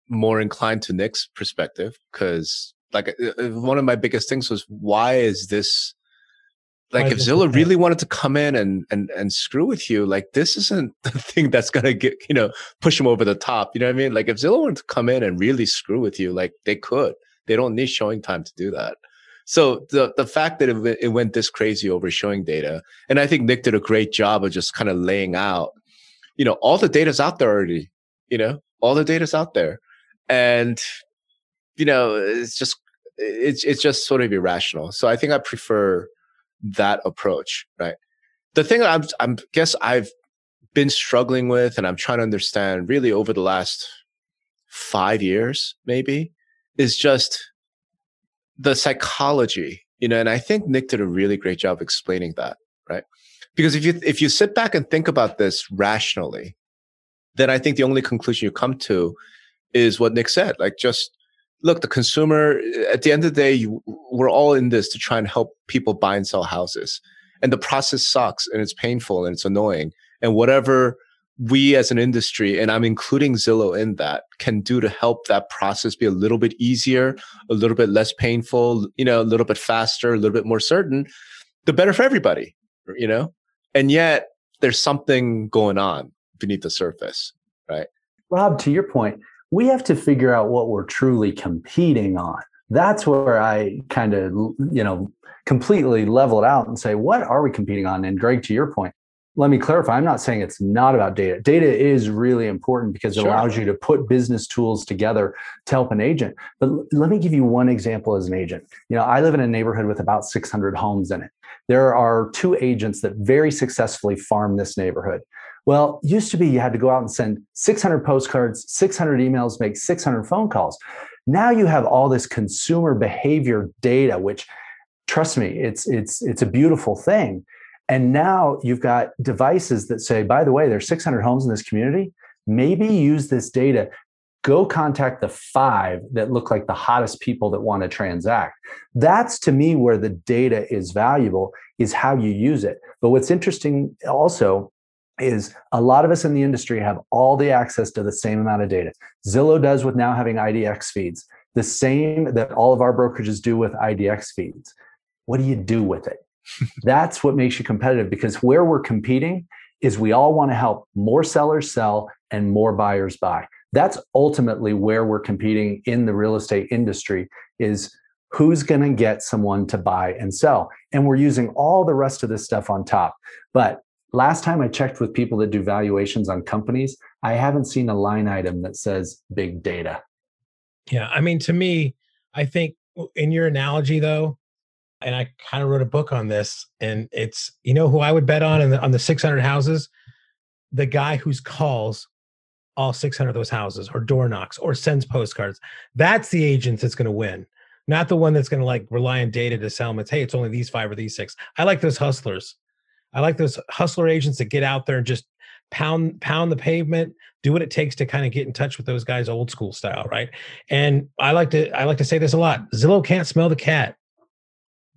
more inclined to nick's perspective because like uh, uh, one of my biggest things was why is this like if Zillow really wanted to come in and and and screw with you, like this isn't <laughs> the thing that's gonna get you know push them over the top. You know what I mean? Like if Zillow wanted to come in and really screw with you, like they could. They don't need ShowingTime to do that. So the the fact that it, it went this crazy over showing data, and I think Nick did a great job of just kind of laying out, you know, all the data's out there already. You know, all the data's out there, and you know, it's just it's it's just sort of irrational. So I think I prefer that approach, right? The thing I'm I'm guess I've been struggling with and I'm trying to understand really over the last 5 years maybe is just the psychology, you know, and I think Nick did a really great job explaining that, right? Because if you if you sit back and think about this rationally, then I think the only conclusion you come to is what Nick said, like just look, the consumer, at the end of the day, you, we're all in this to try and help people buy and sell houses. And the process sucks and it's painful and it's annoying. And whatever we as an industry, and I'm including Zillow in that, can do to help that process be a little bit easier, a little bit less painful, you know, a little bit faster, a little bit more certain, the better for everybody, you know? And yet there's something going on beneath the surface, right? Rob, to your point, we have to figure out what we're truly competing on. That's where I kind of, you know, completely level it out and say, what are we competing on? And Greg, to your point, let me clarify i'm not saying it's not about data data is really important because it sure. allows you to put business tools together to help an agent but let me give you one example as an agent you know i live in a neighborhood with about 600 homes in it there are two agents that very successfully farm this neighborhood well used to be you had to go out and send 600 postcards 600 emails make 600 phone calls now you have all this consumer behavior data which trust me it's it's it's a beautiful thing and now you've got devices that say, by the way, there's 600 homes in this community. Maybe use this data. Go contact the five that look like the hottest people that want to transact. That's to me where the data is valuable, is how you use it. But what's interesting also is a lot of us in the industry have all the access to the same amount of data. Zillow does with now having IDX feeds, the same that all of our brokerages do with IDX feeds. What do you do with it? <laughs> That's what makes you competitive because where we're competing is we all want to help more sellers sell and more buyers buy. That's ultimately where we're competing in the real estate industry is who's going to get someone to buy and sell. And we're using all the rest of this stuff on top. But last time I checked with people that do valuations on companies, I haven't seen a line item that says big data. Yeah, I mean to me, I think in your analogy though, and I kind of wrote a book on this. And it's you know who I would bet on in the, on the 600 houses, the guy who's calls all 600 of those houses or door knocks or sends postcards. That's the agent that's going to win, not the one that's going to like rely on data to sell them. It's hey, it's only these five or these six. I like those hustlers. I like those hustler agents that get out there and just pound pound the pavement do what it takes to kind of get in touch with those guys old school style right and i like to i like to say this a lot zillow can't smell the cat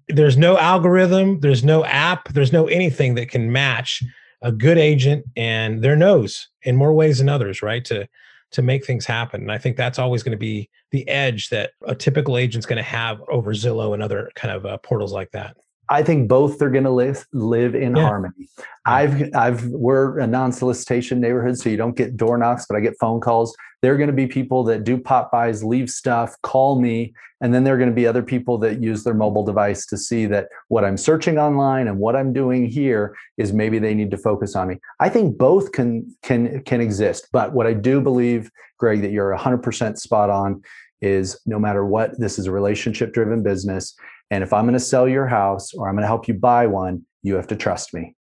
there's no algorithm, there's no app, there's no anything that can match a good agent and their nose in more ways than others, right? To to make things happen. And I think that's always going to be the edge that a typical agent's going to have over Zillow and other kind of uh, portals like that. I think both are going to live live in yeah. harmony. I've I've we're a non-solicitation neighborhood, so you don't get door knocks, but I get phone calls. There are going to be people that do pop bys, leave stuff, call me, and then there are going to be other people that use their mobile device to see that what I'm searching online and what I'm doing here is maybe they need to focus on me. I think both can can can exist, but what I do believe, Greg, that you're 100% spot on is no matter what, this is a relationship driven business and if I'm going to sell your house or I'm going to help you buy one, you have to trust me.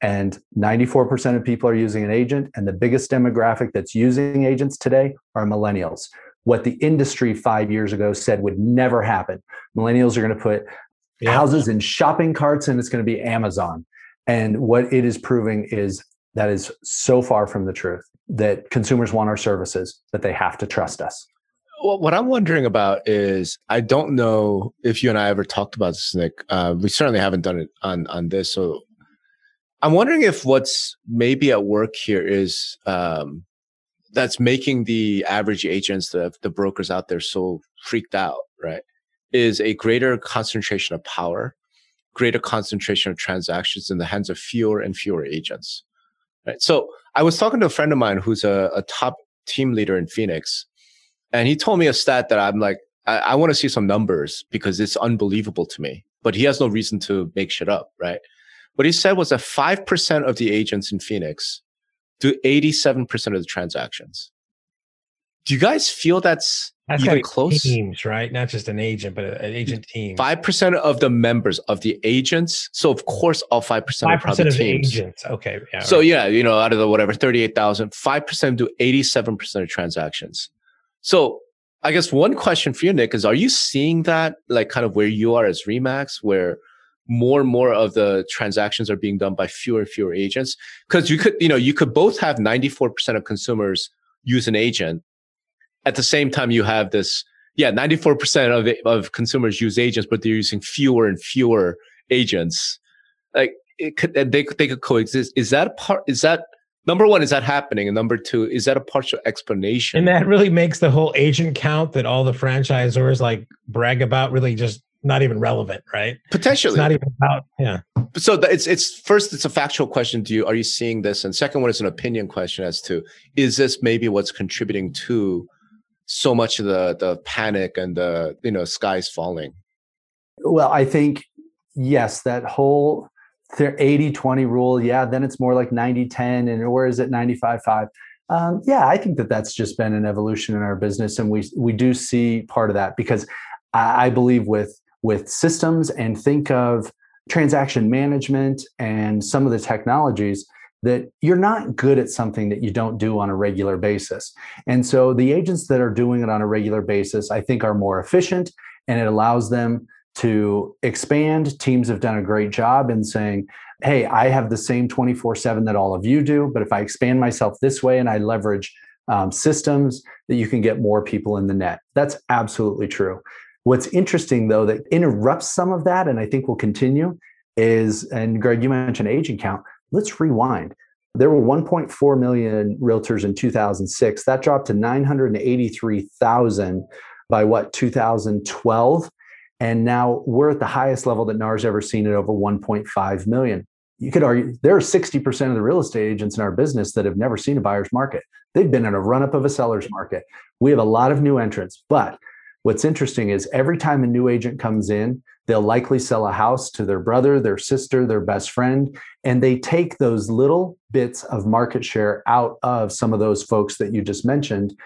And 94% of people are using an agent. And the biggest demographic that's using agents today are millennials. What the industry five years ago said would never happen. Millennials are going to put yeah. houses in shopping carts and it's going to be Amazon. And what it is proving is that is so far from the truth that consumers want our services, that they have to trust us. Well, what I'm wondering about is I don't know if you and I ever talked about this, Nick. Uh, we certainly haven't done it on on this. So I'm wondering if what's maybe at work here is um, that's making the average agents, the the brokers out there, so freaked out, right? Is a greater concentration of power, greater concentration of transactions in the hands of fewer and fewer agents. Right. So I was talking to a friend of mine who's a, a top team leader in Phoenix and he told me a stat that I'm like, I, I want to see some numbers because it's unbelievable to me. But he has no reason to make shit up, right? What he said was that 5% of the agents in Phoenix do 87% of the transactions. Do you guys feel that's, that's even close? Teams, right? Not just an agent, but an agent team. Five percent of the members of the agents. So of course, all five percent. Five percent of teams. agents. Okay. Yeah. So right. yeah, you know, out of the whatever thirty-eight thousand, five percent do eighty-seven percent of transactions. So I guess one question for you, Nick, is are you seeing that like kind of where you are as Remax, where more and more of the transactions are being done by fewer and fewer agents? Because you could, you know, you could both have 94% of consumers use an agent. At the same time, you have this, yeah, 94% of, of consumers use agents, but they're using fewer and fewer agents. Like it could, they, they could coexist. Is that part, is that number one, is that happening? And number two, is that a partial explanation? And that really makes the whole agent count that all the franchisors like brag about really just not even relevant, right? Potentially, it's not even about yeah. So it's it's first, it's a factual question. Do you are you seeing this? And second one is an opinion question as to is this maybe what's contributing to so much of the the panic and the you know skies falling? Well, I think yes, that whole 80 20 rule, yeah, then it's more like 90 10, and where is it 95 5? Um, yeah, I think that that's just been an evolution in our business, and we we do see part of that because I, I believe with with systems and think of transaction management and some of the technologies that you're not good at something that you don't do on a regular basis. And so the agents that are doing it on a regular basis, I think, are more efficient and it allows them to expand. Teams have done a great job in saying, hey, I have the same 24 7 that all of you do, but if I expand myself this way and I leverage um, systems, that you can get more people in the net. That's absolutely true. What's interesting, though, that interrupts some of that, and I think will continue, is, and Greg, you mentioned agent count. Let's rewind. There were 1.4 million realtors in 2006. That dropped to 983,000 by what, 2012? And now we're at the highest level that NAR's ever seen at over 1.5 million. You could argue there are 60% of the real estate agents in our business that have never seen a buyer's market. They've been in a run up of a seller's market. We have a lot of new entrants, but What's interesting is every time a new agent comes in, they'll likely sell a house to their brother, their sister, their best friend, and they take those little bits of market share out of some of those folks that you just mentioned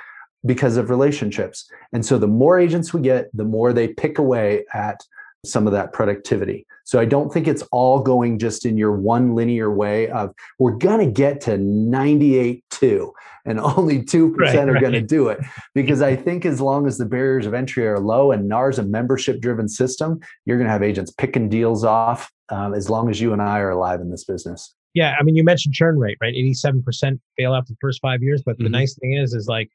because of relationships. And so the more agents we get, the more they pick away at some of that productivity. So I don't think it's all going just in your one linear way of we're going to get to 98.2 and <laughs> only 2% right, are right. going to do it. Because I think as long as the barriers of entry are low and NAR's a membership driven system, you're going to have agents picking deals off um, as long as you and I are alive in this business. Yeah. I mean, you mentioned churn rate, right? 87% fail after the first five years. But mm-hmm. the nice thing is, is like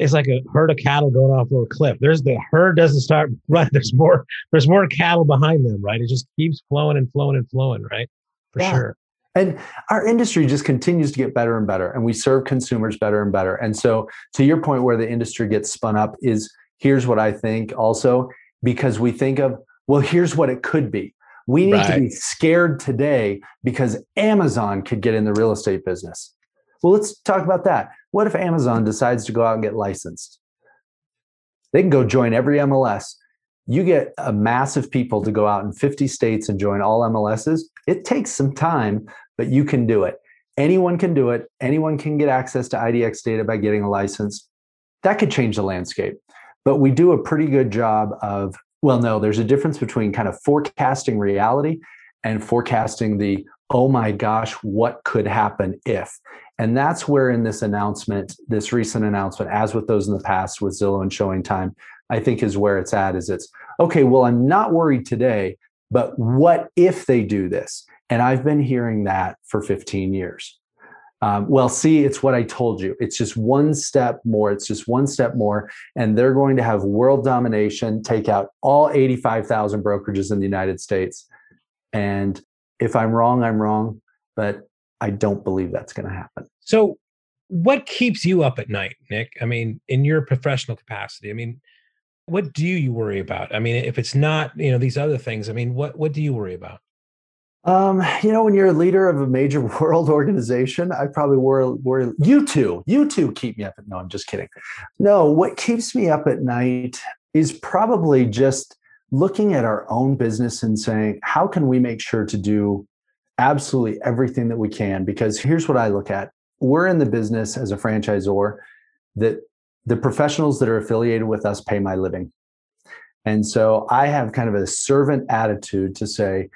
it's like a herd of cattle going off of a cliff. There's the herd doesn't start <laughs> right. There's more. There's more cattle behind them, right? It just keeps flowing and flowing and flowing, right? For yeah. sure. And our industry just continues to get better and better, and we serve consumers better and better. And so, to your point, where the industry gets spun up is here's what I think also because we think of well, here's what it could be. We need right. to be scared today because Amazon could get in the real estate business. Well, let's talk about that. What if Amazon decides to go out and get licensed? They can go join every MLS. You get a mass of people to go out in 50 states and join all MLSs. It takes some time, but you can do it. Anyone can do it. Anyone can get access to IDX data by getting a license. That could change the landscape. But we do a pretty good job of, well, no, there's a difference between kind of forecasting reality and forecasting the oh my gosh, what could happen if? And that's where in this announcement, this recent announcement, as with those in the past with Zillow and ShowingTime, I think is where it's at. Is it's okay, well, I'm not worried today, but what if they do this? And I've been hearing that for 15 years. Um, well, see, it's what I told you. It's just one step more. It's just one step more. And they're going to have world domination, take out all 85,000 brokerages in the United States. And if I'm wrong, I'm wrong, but I don't believe that's going to happen. So, what keeps you up at night, Nick? I mean, in your professional capacity, I mean, what do you worry about? I mean, if it's not, you know, these other things, I mean, what what do you worry about? Um, you know, when you're a leader of a major <laughs> world organization, I probably worry, worry you too. you too keep me up at no, I'm just kidding. No, what keeps me up at night is probably just looking at our own business and saying, how can we make sure to do absolutely everything that we can? Because here's what I look at we're in the business as a franchisor that the professionals that are affiliated with us pay my living. And so I have kind of a servant attitude to say,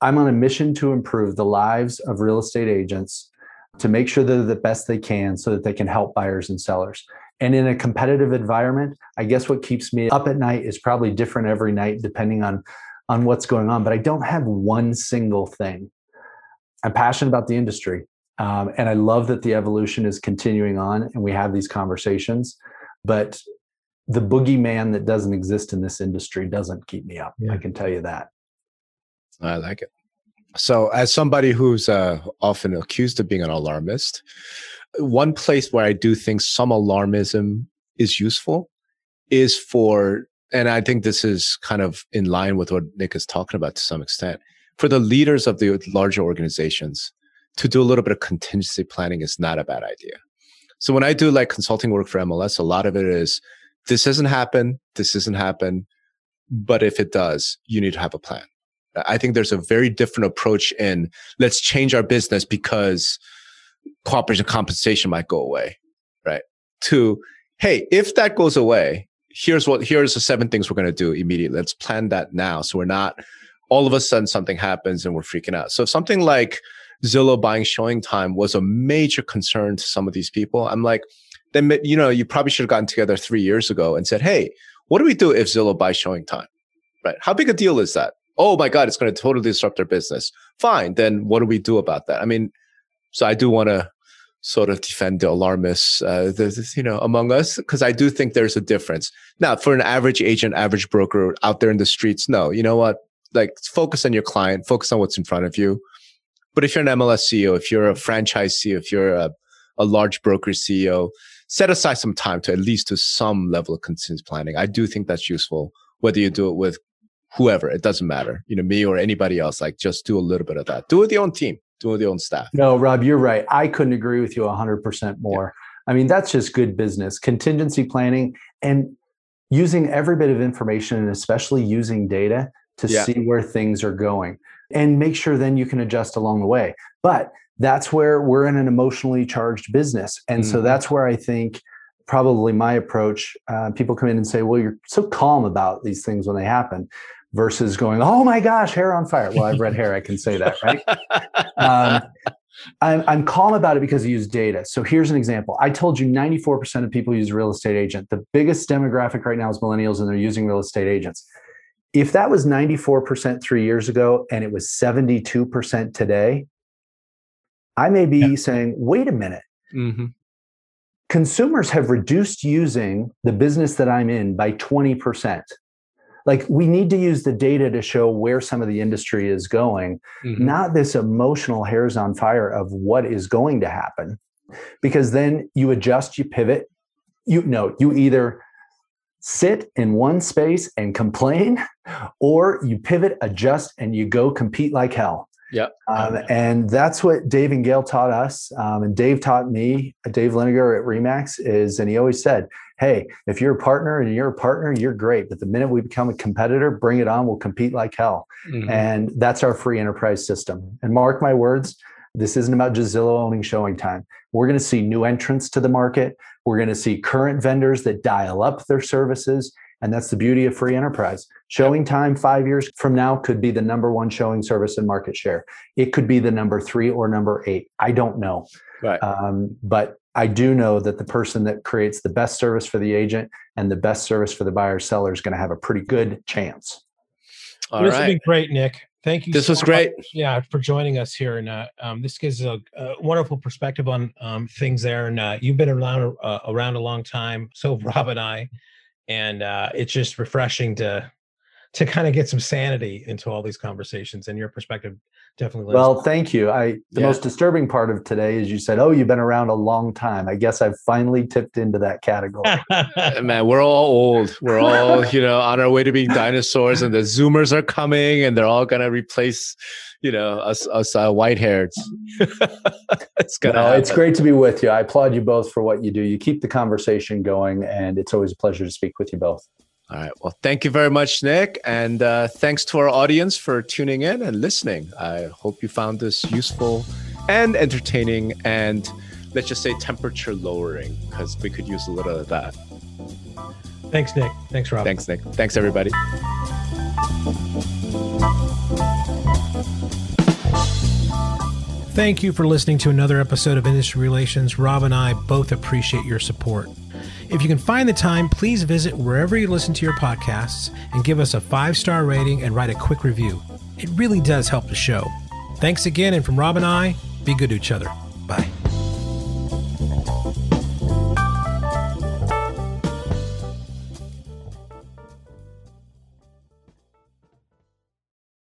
I'm on a mission to improve the lives of real estate agents to make sure they're the best they can so that they can help buyers and sellers. And in a competitive environment, I guess what keeps me up at night is probably different every night depending on on what's going on. But I don't have one single thing. I'm passionate about the industry, um, and I love that the evolution is continuing on, and we have these conversations. But the boogeyman that doesn't exist in this industry doesn't keep me up. Yeah. I can tell you that. I like it. So, as somebody who's uh, often accused of being an alarmist, one place where I do think some alarmism is useful is for, and I think this is kind of in line with what Nick is talking about to some extent, for the leaders of the larger organizations to do a little bit of contingency planning is not a bad idea. So when I do like consulting work for MLS, a lot of it is this doesn't happen, this doesn't happen, but if it does, you need to have a plan. I think there's a very different approach in let's change our business because cooperation compensation might go away, right? To, hey, if that goes away, here's what, here's the seven things we're going to do immediately. Let's plan that now. So we're not all of a sudden something happens and we're freaking out. So something like Zillow buying ShowingTime was a major concern to some of these people. I'm like, then, you know, you probably should have gotten together three years ago and said, hey, what do we do if Zillow buys ShowingTime? Right? How big a deal is that? Oh my God, it's going to totally disrupt their business. Fine. Then what do we do about that? I mean, so I do want to sort of defend the alarmists, uh, you know, among us, because I do think there's a difference. Now, for an average agent, average broker out there in the streets, no, you know what? Like, focus on your client, focus on what's in front of you. But if you're an MLS CEO, if you're a franchise CEO, if you're a, a large broker CEO, set aside some time to at least do some level of contingency planning. I do think that's useful, whether you do it with whoever, it doesn't matter, you know, me or anybody else. Like just do a little bit of that. Do it with your own team, do with your own staff. No, Rob, you're right. I couldn't agree with you 100% more. Yeah. I mean, that's just good business. Contingency planning and using every bit of information and especially using data to yeah. see where things are going and make sure then you can adjust along the way. But that's where we're in an emotionally charged business. And mm-hmm. so that's where I think probably my approach uh, people come in and say, well, you're so calm about these things when they happen versus going, oh my gosh, hair on fire. Well, I've read hair, I can say that, right? <laughs> um, I'm, I'm calm about it because I use data. So here's an example. I told you 94% of people use real estate agent. The biggest demographic right now is millennials, and they're using real estate agents. If that was 94% three years ago and it was 72% today, I may be yeah. saying, wait a minute. Mm-hmm. Consumers have reduced using the business that I'm in by 20% like we need to use the data to show where some of the industry is going mm-hmm. not this emotional hairs on fire of what is going to happen because then you adjust you pivot you know you either sit in one space and complain <laughs> or you pivot adjust and you go compete like hell yeah. Um, and that's what Dave and Gail taught us. Um, and Dave taught me, Dave Liniger at Remax is, and he always said, Hey, if you're a partner and you're a partner, you're great. But the minute we become a competitor, bring it on. We'll compete like hell. Mm-hmm. And that's our free enterprise system. And mark my words, this isn't about just Zillow owning ShowingTime. We're going to see new entrants to the market. We're going to see current vendors that dial up their services. And that's the beauty of free enterprise. ShowingTime five years from now could be the number one showing service and market share. It could be the number three or number eight. I don't know. Right. Um, but I do know that the person that creates the best service for the agent and the best service for the buyer seller is going to have a pretty good chance. All this right. has been great, Nick. Thank you. This so was great. Much, yeah, for joining us here, and uh, um, this gives a, a, wonderful perspective on um, things there. And uh, you've been around uh, around a long time. So Rob and I, and uh, it's just refreshing to to kind of get some sanity into all these conversations and your perspective definitely well thank you. I the yeah. most disturbing part of today is you said oh you've been around a long time. I guess i've finally tipped into that category. <laughs> Man we're all old. We're all you know on our way to being dinosaurs and the zoomers are coming and they're all gonna replace you know us us uh, white hairs <laughs> it's gonna no, it's great to be with you. I applaud you both for what you do. You keep the conversation going and it's always a pleasure to speak with you both all right. Well, thank you very much, Nick. And uh, thanks to our audience for tuning in and listening. I hope you found this useful and entertaining and let's just say temperature lowering because we could use a little of that. Thanks, Nick. Thanks, Rob. Thanks, Nick. Thanks, everybody. Thank you for listening to another episode of Industry Relations. Rob and I both appreciate your support. If you can find the time, please visit wherever you listen to your podcasts and give us a five star rating and write a quick review. It really does help the show. Thanks again, and from Rob and I, be good to each other.